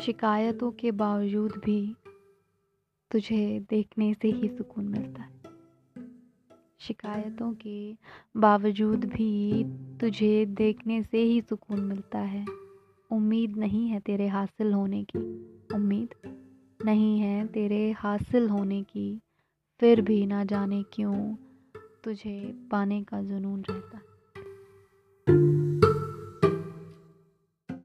शिकायतों के बावजूद भी तुझे देखने से ही सुकून मिलता है। शिकायतों के बावजूद भी तुझे देखने से ही सुकून मिलता है। उम्मीद नहीं है तेरे हासिल होने की। उम्मीद नहीं है तेरे हासिल होने की। फिर भी ना जाने क्यों तुझे पाने का जुनून रहता है।